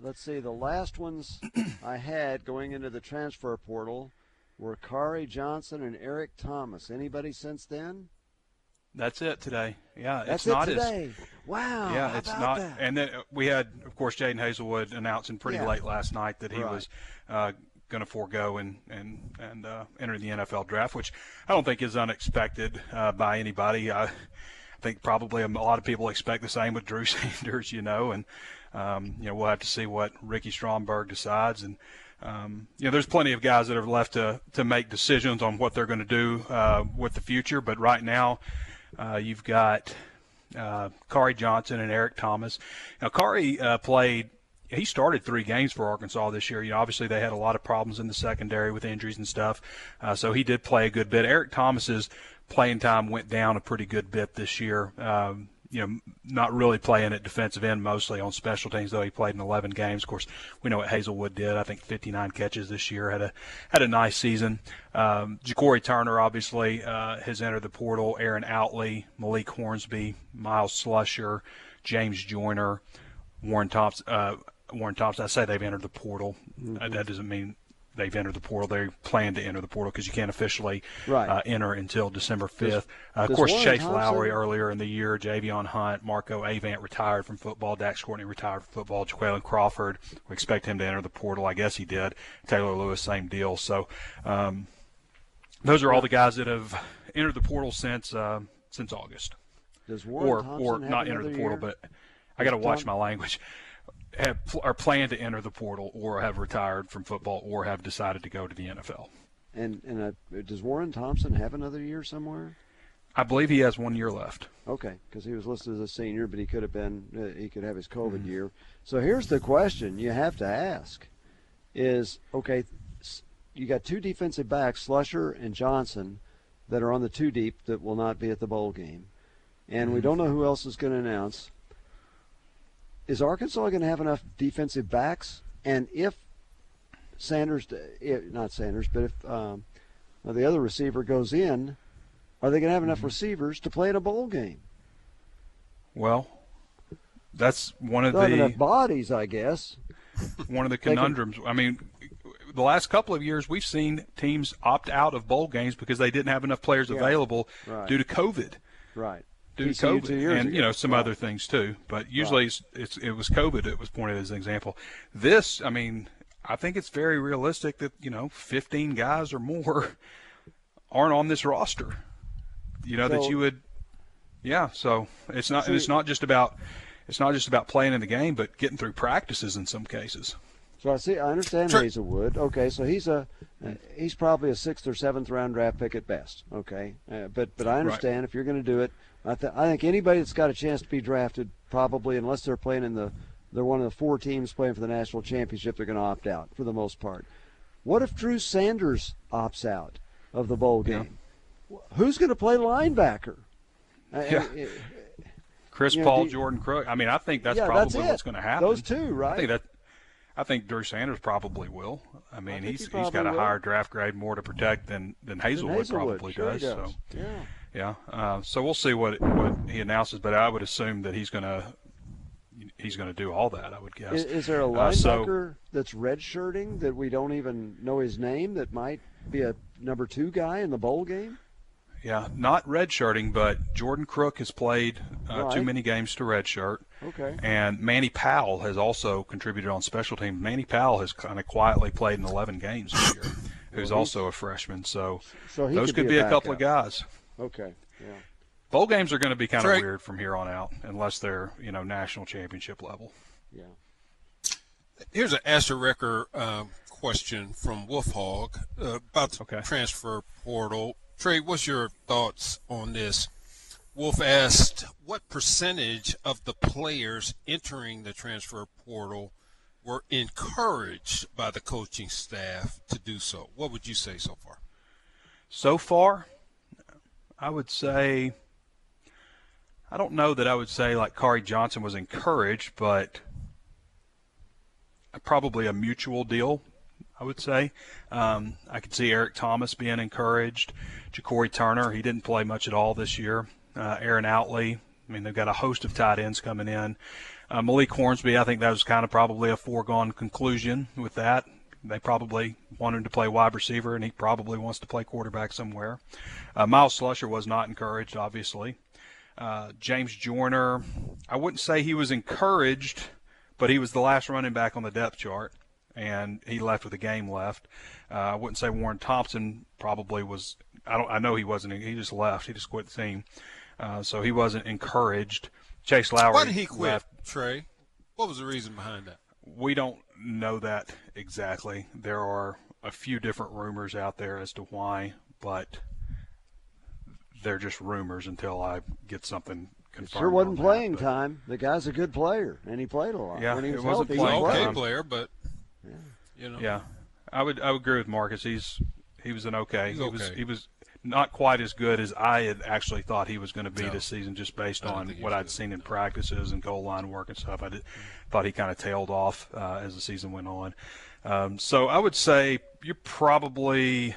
Let's see. The last ones I had going into the transfer portal were Khari Johnson and Eric Thomas. Anybody since then? That's it today. Yeah, That's it's not it as today. wow. yeah, it's not. that? And then uh, we had, of course, Jadon Haselwood announcing pretty Yeah. late last night that he Right. was uh, going to forego and and and uh, enter the NFL draft, which I don't think is unexpected uh, by anybody. I think probably a lot of people expect the same with Drew Sanders, you know, and um, you know we'll have to see what Ricky Stromberg decides and. Um, you know, there's plenty of guys that are left to, to make decisions on what they're going to do uh, with the future. But right now, uh, you've got uh, Khari Johnson and Eric Thomas. Now, Khari uh, played. He started three games for Arkansas this year. You know, obviously they had a lot of problems in the secondary with injuries and stuff, uh, so he did play a good bit. Eric Thomas's playing time went down a pretty good bit this year. Um, you know, not really playing at defensive end, mostly on special teams. Though he played in 11 games. Of course, we know what Haselwood did. I think 59 catches this year. Had a had a nice season. Um, Ja'Cory Turner obviously uh, has entered the portal. Aaron Outley, Malik Hornsby, Myles Slusher, James Joyner, Warren Thompson. Uh, Warren Thompson. I say they've entered the portal. Uh, that doesn't mean they've entered the portal. They plan to enter the portal because you can't officially Right. uh, enter until December 5th. Uh, of course, Chase Thompson- Lowry earlier in the year, Javion Hunt, Marco Avant retired from football, Dax Courtney retired from football, Jaqueline Crawford, we expect him to enter the portal. I guess he did. Taylor Lewis, same deal. So um, those are all the guys that have entered the portal since uh, since August, Does Warren or Thompson or not enter the portal, year? but I got to watch Tom- my language. Have, are planned to enter the portal, or have retired from football, or have decided to go to the NFL. And and uh, does Warren Thompson have another year somewhere? I believe he has one year left. Okay, because he was listed as a senior, but he could have been uh, he could have his COVID Mm-hmm. year. So here's the question you have to ask: Is okay? You got two defensive backs, Slusher and Johnson, that are on the two deep that will not be at the bowl game, and Mm-hmm. we don't know who else is going to announce. Is Arkansas going to have enough defensive backs? And if Sanders, if, not Sanders, but if um, the other receiver goes in, are they going to have enough Mm-hmm. receivers to play in a bowl game? Well, that's one of They'll the enough bodies, I guess. one of the can- conundrums. I mean, the last couple of years we've seen teams opt out of bowl games because they didn't have enough players Yeah. available Right. due to COVID. Right. Due to COVID, and ago. you know some Right. other things too, but usually it's, it's it was COVID that was pointed as an example. This, I mean, I think it's very realistic that you know 15 guys or more aren't on this roster. You know that you would, yeah. So it's not, So and it's not just about, it's not just about playing in the game, but getting through practices in some cases. So I see. I understand Sure. Haselwood. Okay, so he's a uh, he's probably a sixth or seventh round draft pick at best. Okay, uh, but but I understand if you're going to do it. I, th- I think anybody that's got a chance to be drafted probably, unless they're playing in the they're one of the four teams playing for the national championship, they're going to opt out for the most part. What if Drew Sanders opts out of the bowl Yeah. game? Who's going to play linebacker? Uh, Yeah. uh, Chris You know, Paul, the- Jordan Crook. I mean, I think that's Yeah, probably that's what's going to happen. Those two, right? I right? think that. I think Drew Sanders probably will. I mean, think he's he he's got a will. higher draft grade, more to protect than than Haselwood, Haselwood probably sure does. does. So Yeah. yeah, uh, so we'll see what what he announces, but I would assume that he's going to he's going to do all that. I would guess. Is, is there a Uh, so- linebacker that's redshirting that we don't even know his name that might be a number two guy in the bowl game? Yeah, not redshirting, but Jordan Crook has played uh, too many games to redshirt. Okay. And Manny Powell has also contributed on special teams. Manny Powell has kind of quietly played in 11 games this year, who's Well, also a freshman. So, So he those could could be be a a couple of guys. Okay. Yeah. Bowl games are going to be kind of Trey- weird from here on out, unless they're you know national championship level. Yeah. Here's an Asher Wrecker uh, question from Wolf Hog uh, about the Okay. transfer portal. Trey, what's your thoughts on this? Wolf asked, what percentage of the players entering the transfer portal were encouraged by the coaching staff to do so. What would you say so far? So far, I would say I don't know that I would say like Khari Johnson was encouraged, but probably a mutual deal. I would say. Um, I could see Eric Thomas being encouraged. Ja'Cory Turner, he didn't play much at all this year. Uh, Aaron Outley. I mean, they've got a host of tight ends coming in. Uh, Malik Hornsby, I think that was kind of probably a foregone conclusion with that. They probably want him to play wide receiver, and he probably wants to play quarterback somewhere. Uh, Myles Slusher was not encouraged, obviously. Uh, James Joyner, I wouldn't say he was encouraged, but he was the last running back on the depth chart, and he left with a game left. Uh, I wouldn't say Warren Thompson probably was. I don't. I know he wasn't. He just left. He just quit the team, uh, so he wasn't encouraged. Chase Lowry. Why did he quit, left. Trey? What was the reason behind that? We don't know that exactly. There are a few different rumors out there as to why, but they're just rumors until I get something confirmed. It sure wasn't playing that, time. The guy's a good player, and he played a lot. Yeah, when he it was wasn't healthy, playing he okay played. time. player, but Yeah. you know, Yeah, I would I would agree with Marcus. He's he was an okay. He's he was okay. he was not quite as good as I had actually thought he was going to be No. this season, just based on what I'd good. seen in practices and goal line work and stuff. I did, thought he kind of tailed off uh, as the season went on. Um, so I would say you're probably.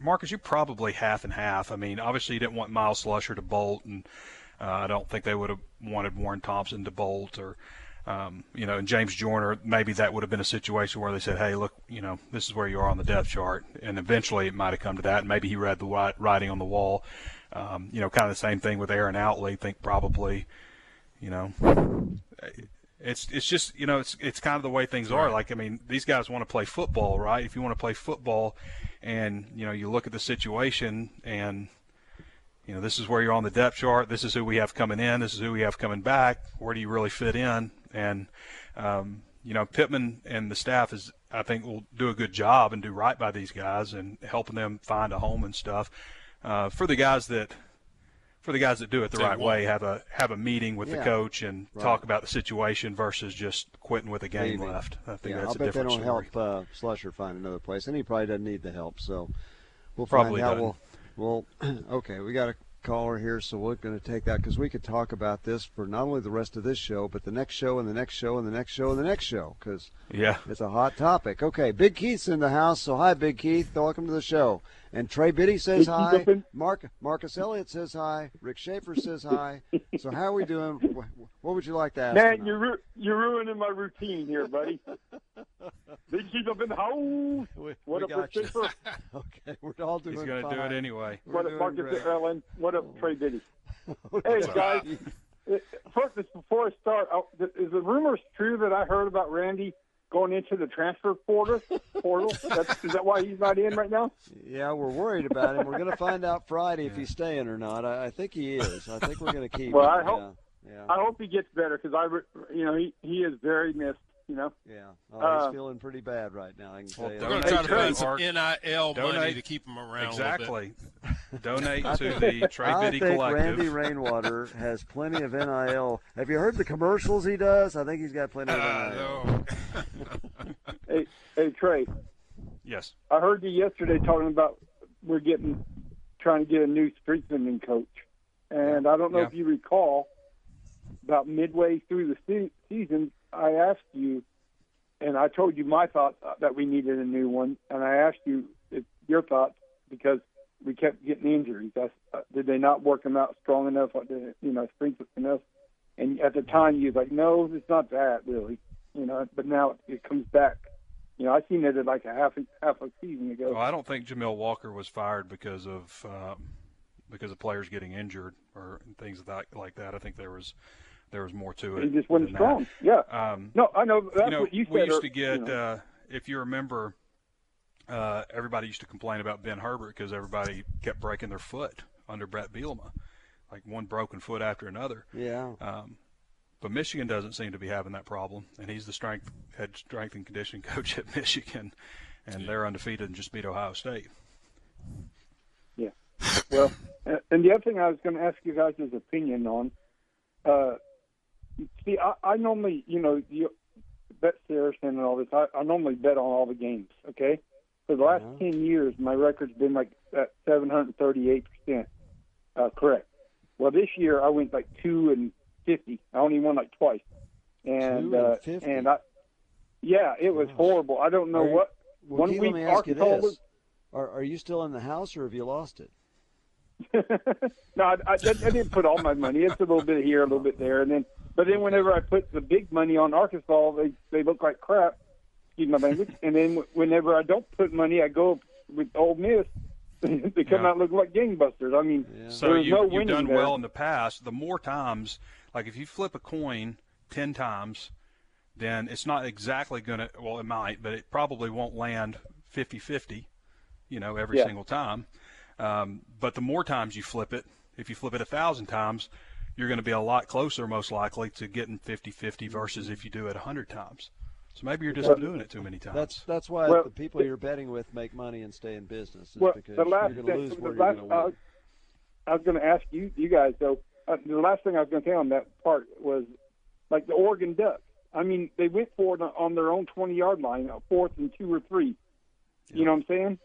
Marcus, you're probably half and half. I mean, obviously you didn't want Myles Slusher to bolt, and uh, I don't think they would have wanted Warren Thompson to bolt, or um, you know, and James Joyner. Maybe that would have been a situation where they said, "Hey, look, you know, this is where you are on the depth chart," and eventually it might have come to that. And maybe he read the writing on the wall. Um, you know, kind of the same thing with Aaron Outley. I think probably, you know, it's it's just you know it's it's kind of the way things are. Like I mean, these guys want to play football, right? If you want to play football, and you know you look at the situation and you know this is where you're on the depth chart. This is who we have coming in. This is who we have coming back. Where do you really fit in? And um, you know Pittman and the staff is I think will do a good job and do right by these guys and helping them find a home and stuff. Uh, for the guys that for the guys that do it the They right won't. way, have a have a meeting with the coach and Right. talk about the situation versus just quitting with a game Leaving. left. I think Yeah, that's I'll a bet they don't story. help uh, Slusher find another place, and he probably doesn't need the help. So we'll Probably find out. doesn't. We'll, we'll okay. We got a caller here, so we're going to take that because we could talk about this for not only the rest of this show, but the next show and the next show and the next show and the next show because Yeah. it's a hot topic. Okay, Big Keith's in the house, so hi, Big Keith. Welcome to the show. And Trey Biddy says hi. Mark Marcus Elliott says hi. Rick Schaeffer says hi. so how are we doing? What would you like to ask? Man, tonight? you're ru- you're ruining my routine here, buddy. Big Keith up in the house. We- What we up, Rick. Schaeffer? Okay, we're all doing fine. He's going to do it anyway. We're What up, Marcus great. Ellen? What up, Trey Biddy? Hey guys, first before I start, uh, is the rumors true that I heard about Randy going into the transfer portal? Portal? That's, is that why he's not in right now? Yeah, we're worried about him. We're going to find out Friday if he's staying or not. I, I think he is. I think we're going to keep Well, him. I hope- Yeah, yeah, I hope he gets better because I, you know, he he is very missed. You know. yeah. Oh, Uh, he's feeling pretty bad right now. I can tell Well, you. We're going to try to to find some Mark. NIL money to keep him around. a little bit. Exactly. Donate to the Trey I Biddy think Collective. Randy Rainwater has plenty of NIL. Have you heard the commercials he does? I think he's got plenty of Uh, NIL. no. Hey, hey, Trey. Yes. I heard you yesterday talking about we're getting trying to get a new strengthening coach, and I don't know Yeah. if you recall about midway through the season, I asked you, and I told you my thoughts uh, that we needed a new one, and I asked you if, your thoughts because we kept getting injuries. I, uh, did they not work them out strong enough? Did, you know, strength enough? And at the time, you was like, no, it's not that really. You know, but now it, comes back. You know, I seen it at like a half a, half a season ago. Well, I don't think Jamil Walker was fired because of um, because of players getting injured or things like that like that. I think there was there was more to it. He just wasn't strong. that. Yeah. Um, No, I know that's you know, what you said. we used or- to get, you know. uh, if you remember, uh, everybody used to complain about Ben Herbert because everybody kept breaking their foot under Bret Bielema, like one broken foot after another. Yeah. Um, but Michigan doesn't seem to be having that problem, and he's the strength head strength and conditioning coach at Michigan, and they're undefeated and just beat Ohio State. Yeah. Well, and- and the other thing I was going to ask you guys' opinion on, uh, see, I, I normally, you know, you, Bet Saracen and all this, I, I normally bet on all the games. Okay, for the last Yeah. ten years, my record's been like at seven hundred thirty-eight percent uh, correct. Well, this year I went like two and fifty. I only won like twice, and Two and uh, 50? and I, yeah, it was horrible. I don't know you- what. Well, One Keith, week let me ask you Arkansas this: was- are, are you still in the house, or have you lost it? no, I, I, I didn't put all my money. It's a little bit here, a little bit there, and then but then whenever I put the big money on Arkansas, they they look like crap. Excuse my language. And then whenever I don't put money, I go with Ole Miss. they come Yeah. out looking like gangbusters. I mean, Yeah. So there's you, no you've winning done there. well in the past. The more times, like if you flip a coin ten times, then it's not exactly going to. Well, it might, but it probably won't land 50-50, You know, every Yeah. single time. Um, but the more times you flip it, if you flip it a thousand times, you're going to be a lot closer, most likely, to getting 50-50 versus if you do it a hundred times. So maybe you're just doing it too many times. That's that's why Well, the people you're betting with make money and stay in business. Is Well, because the last you're going to thing, lose the where last, you're going to win. uh, I was going to ask you, you guys though. Uh, the last thing I was going to say on that part was like the Oregon Ducks. I mean, they went for it on their own 20 yard line, uh, fourth and two or three. You know what I'm saying?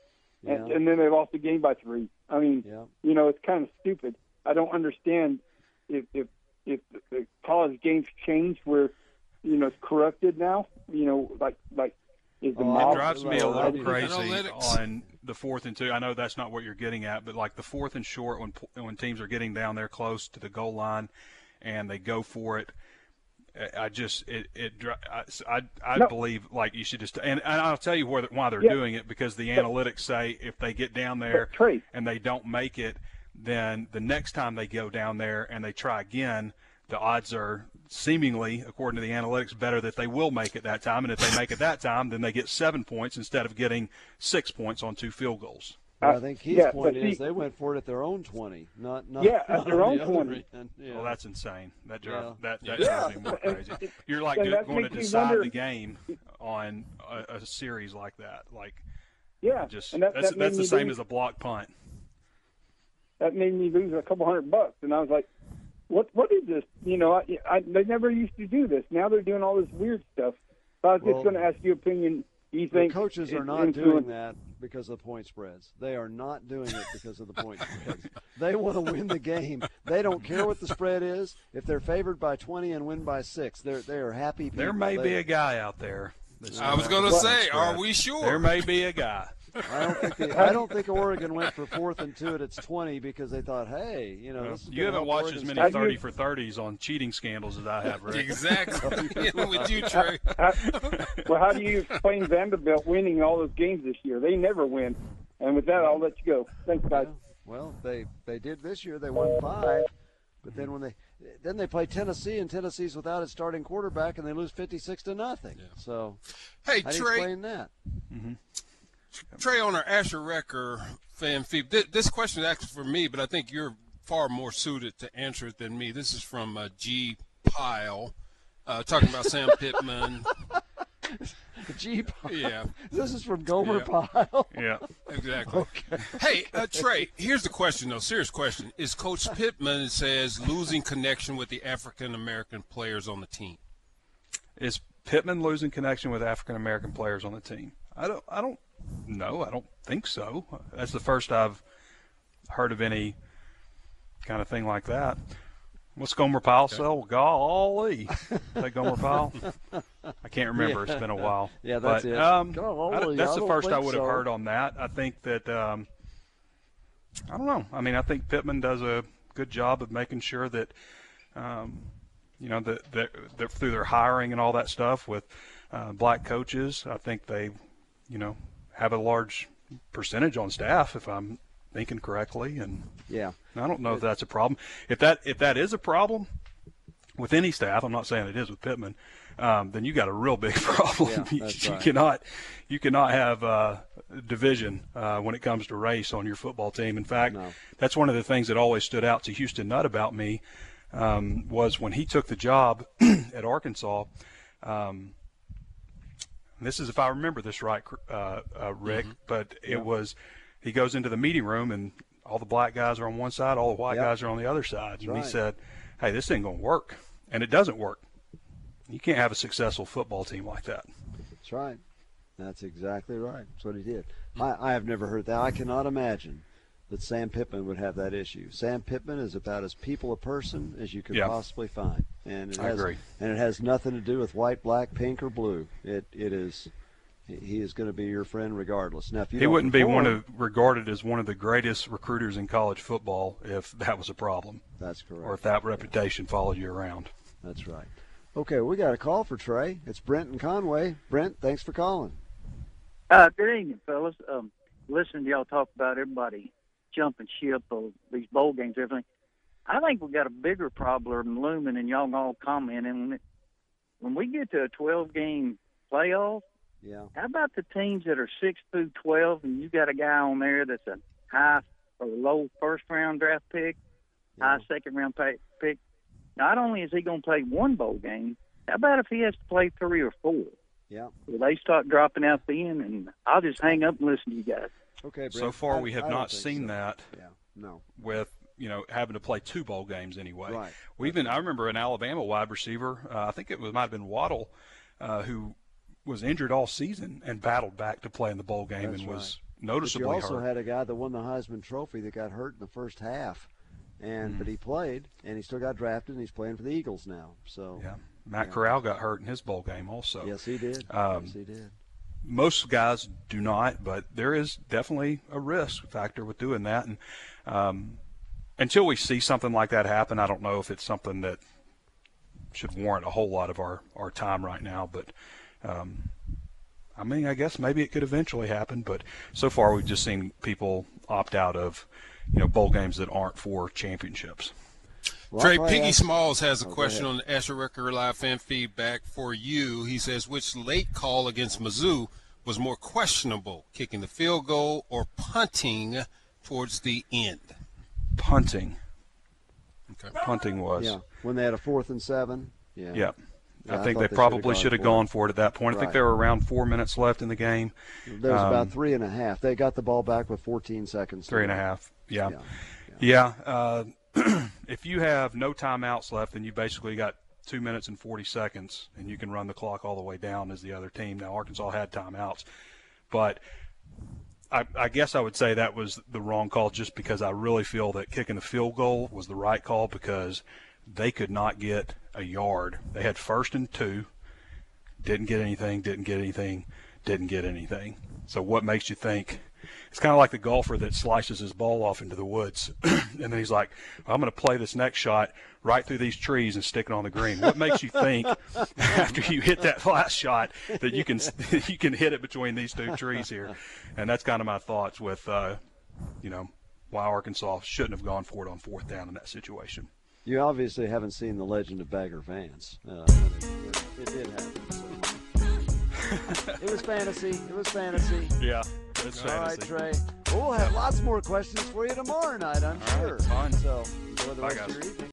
And, Yeah. and then they lost the game by three. I mean, Yeah. you know, it's kind of stupid. I don't understand if if if the- the college games change where you know it's corrupted now. You know, like like is the Oh, mob It drives me a little crazy Analytics. on the fourth and two. I know that's not what you're getting at, but like the fourth and short when when teams are getting down there close to the goal line and they go for it. I- I just it it I I, I No. believe like you should just and, and I'll tell you where, why they're Yeah. doing it because the analytics say if they get down there Trey- and they don't make it, then the next time they go down there and they try again, the odds are seemingly, according to the analytics, better that they will make it that time. And if they make it that time, then they get seven points instead of getting six points on two field goals. But I think his yeah, point is see- they went for it at their own 20, not not Yeah, at their own the 20. Yeah. Well, that's insane. That drive, Yeah. that that Yeah. drives me more crazy. You're like and do, going to decide wonder- the game on a, a series like that. Like yeah, just and that, that's that that's the same lose- as a block punt. That made me lose a couple hundred bucks, and I was like, "What? What is this? You know, I, I they never used to do this. Now they're doing all this weird stuff." So I was Well, just going to ask your opinion. Do you The think coaches are it's not doing that because of the point spreads. They are not doing it because of the point spreads. They want to win the game. They don't care what the spread is. If they're favored by 20 and win by six, they're they are happy. People. There may They- be a guy out there. I was going going to to say, are we sure? There may be a guy. I don't think the, I don't think Oregon went for fourth and two at its 20 because they thought, hey, you know, this You haven't watched Oregon as many thirty for thirties on cheating scandals as I have, Rick. Exactly. With you, Trey. Well, how do you explain Vanderbilt winning all those games this year? They never win. And with that, I'll let you go. Thanks, guys. Yeah. Well, they they did this year. They won five, but then when they then they play Tennessee, and Tennessee's without its starting quarterback, and they lose 56 to nothing. So Hey, how do you explain that? Mm-hmm. Trey on our Asher Wrecker fan feed. This, this question is actually for me, but I think you're far more suited to answer it than me. This is from uh, G Pile, uh, talking about Sam Pittman. Pile. Yeah, this is from Gomer Yeah. Pyle. Yeah. exactly. Hey, uh, Trey, here's the question, though. Serious question. Is Coach Pittman says losing connection with the African American players on the team? Is Pittman losing connection with African American players on the team? I don't. I don't know. I don't think so. That's the first I've heard of any kind of thing like that. What's Gomer Pyle sell? Golly, is that Gomer Pyle? I can't remember. It's been a while. Yeah, that's but, it. Um, Golly, that's the first I would have so. heard on that. I think that um, I don't know. I mean, I think Pittman does a good job of making sure that um, you know that through their hiring and all that stuff with uh, black coaches. I think they, you know, have a large percentage on staff, if I'm thinking correctly, and Yeah. I don't know if that's a problem. If that if that is a problem with any staff, I'm not saying it is with Pittman. Um, then you got a real big problem. Yeah, you, that's you cannot you cannot have uh, division uh, when it comes to race on your football team. In fact, No. that's one of the things that always stood out to Houston Nutt about me um, was when he took the job at Arkansas. Um, this is if I remember this right, uh, uh, Rick, but it was he goes into the meeting room and all the black guys are on one side, all the white Yep. guys are on the other side, and Right. he said, "Hey, this ain't gonna work," and it doesn't work. You can't have a successful football team like that. That's right. That's exactly right. That's what he did. I, I have never heard that. I cannot imagine that Sam Pittman would have that issue. Sam Pittman is about as people a person as you could yeah. possibly find, and it I has agree. and it has nothing to do with white, black, pink, or blue. It it is he is going to be your friend regardless. Now, if you he don't wouldn't be one of regarded as one of the greatest recruiters in college football if that was a problem, That's correct. or if that reputation followed you around. That's right. Okay, we got a call for Trey. It's Brent and Conway. Brent, thanks for calling. Uh, good evening, fellas. Um, listening to y'all talk about everybody jumping ship of these bowl games, and everything. I think we got a bigger problem looming, and y'all all commenting. When, it, when we get to a 12 game playoff, Yeah. how about the teams that are 6 through 12, and you got a guy on there that's a high or low first round draft pick, Yeah. high second round pay, pick? Not only is he going to play one bowl game, how about if he has to play three or four? Yeah. Will they start dropping out then? And I'll just hang up and listen to you guys. Okay, Brent. So far, I- we have I don't not seen so. that Yeah. No. with you know having to play two bowl games anyway. Right. We even I remember an Alabama wide receiver. Uh, I think it was might have been Waddle, uh, who was injured all season and battled back to play in the bowl game That's and was But noticeably you also hurt. had a guy that won the Heisman Trophy that got hurt in the first half, and Mm. but he played and he still got drafted and he's playing for the Eagles now. So yeah, Matt Yeah. Corral got hurt in his bowl game also. yes, he did. Um, yes, he did. most guys do not, but there is definitely a risk factor with doing that. And um, until we see something like that happen, I don't know if it's something that should warrant a whole lot of our, our time right now. But um, I mean, I guess maybe it could eventually happen. But so far, we've just seen people opt out of you know bowl games that aren't for championships. Well, Trey, Piggy ask- Smalls has a Oh, question on the Asher Wrecker Live fan feedback for you. He says, which late call against Mizzou was more questionable, kicking the field goal or punting towards the end? Punting, Okay. punting was. Yeah, when they had a fourth and seven. Yeah. Yeah. Yeah, I I think thought they they probably should've gone gone for it at that point. I think Right. there were around four minutes left in the game. There was Um, about three and a half. They got the ball back with 14 seconds. Three and a half. Three and a go. half. Yeah. Yeah. Yeah. Uh, if you have no timeouts left, then you basically got two minutes and 40 seconds, and you can run the clock all the way down as the other team. Now, Arkansas had timeouts, but I, I guess I would say that was the wrong call just because I really feel that kicking the field goal was the right call because they could not get a yard. They had first and two, didn't get anything, didn't get anything, didn't get anything. So what makes you think? It's kind of like the golfer that slices his ball off into the woods, and then he's like, "I'm going to play this next shot right through these trees and stick it on the green." What makes you think after you hit that last shot that you can you can hit it between these two trees here? And that's kind of my thoughts with, uh, you know, why Arkansas shouldn't have gone for it on fourth down in that situation. You obviously haven't seen the Legend of Bagger Vance. Uh, it, it did happen. So. it was fantasy. It was fantasy. Yeah, it's All right. Trey. Well, we'll have lots more questions for you tomorrow night, I'm All right, sure. fine. So enjoy the Bye, rest of your evening.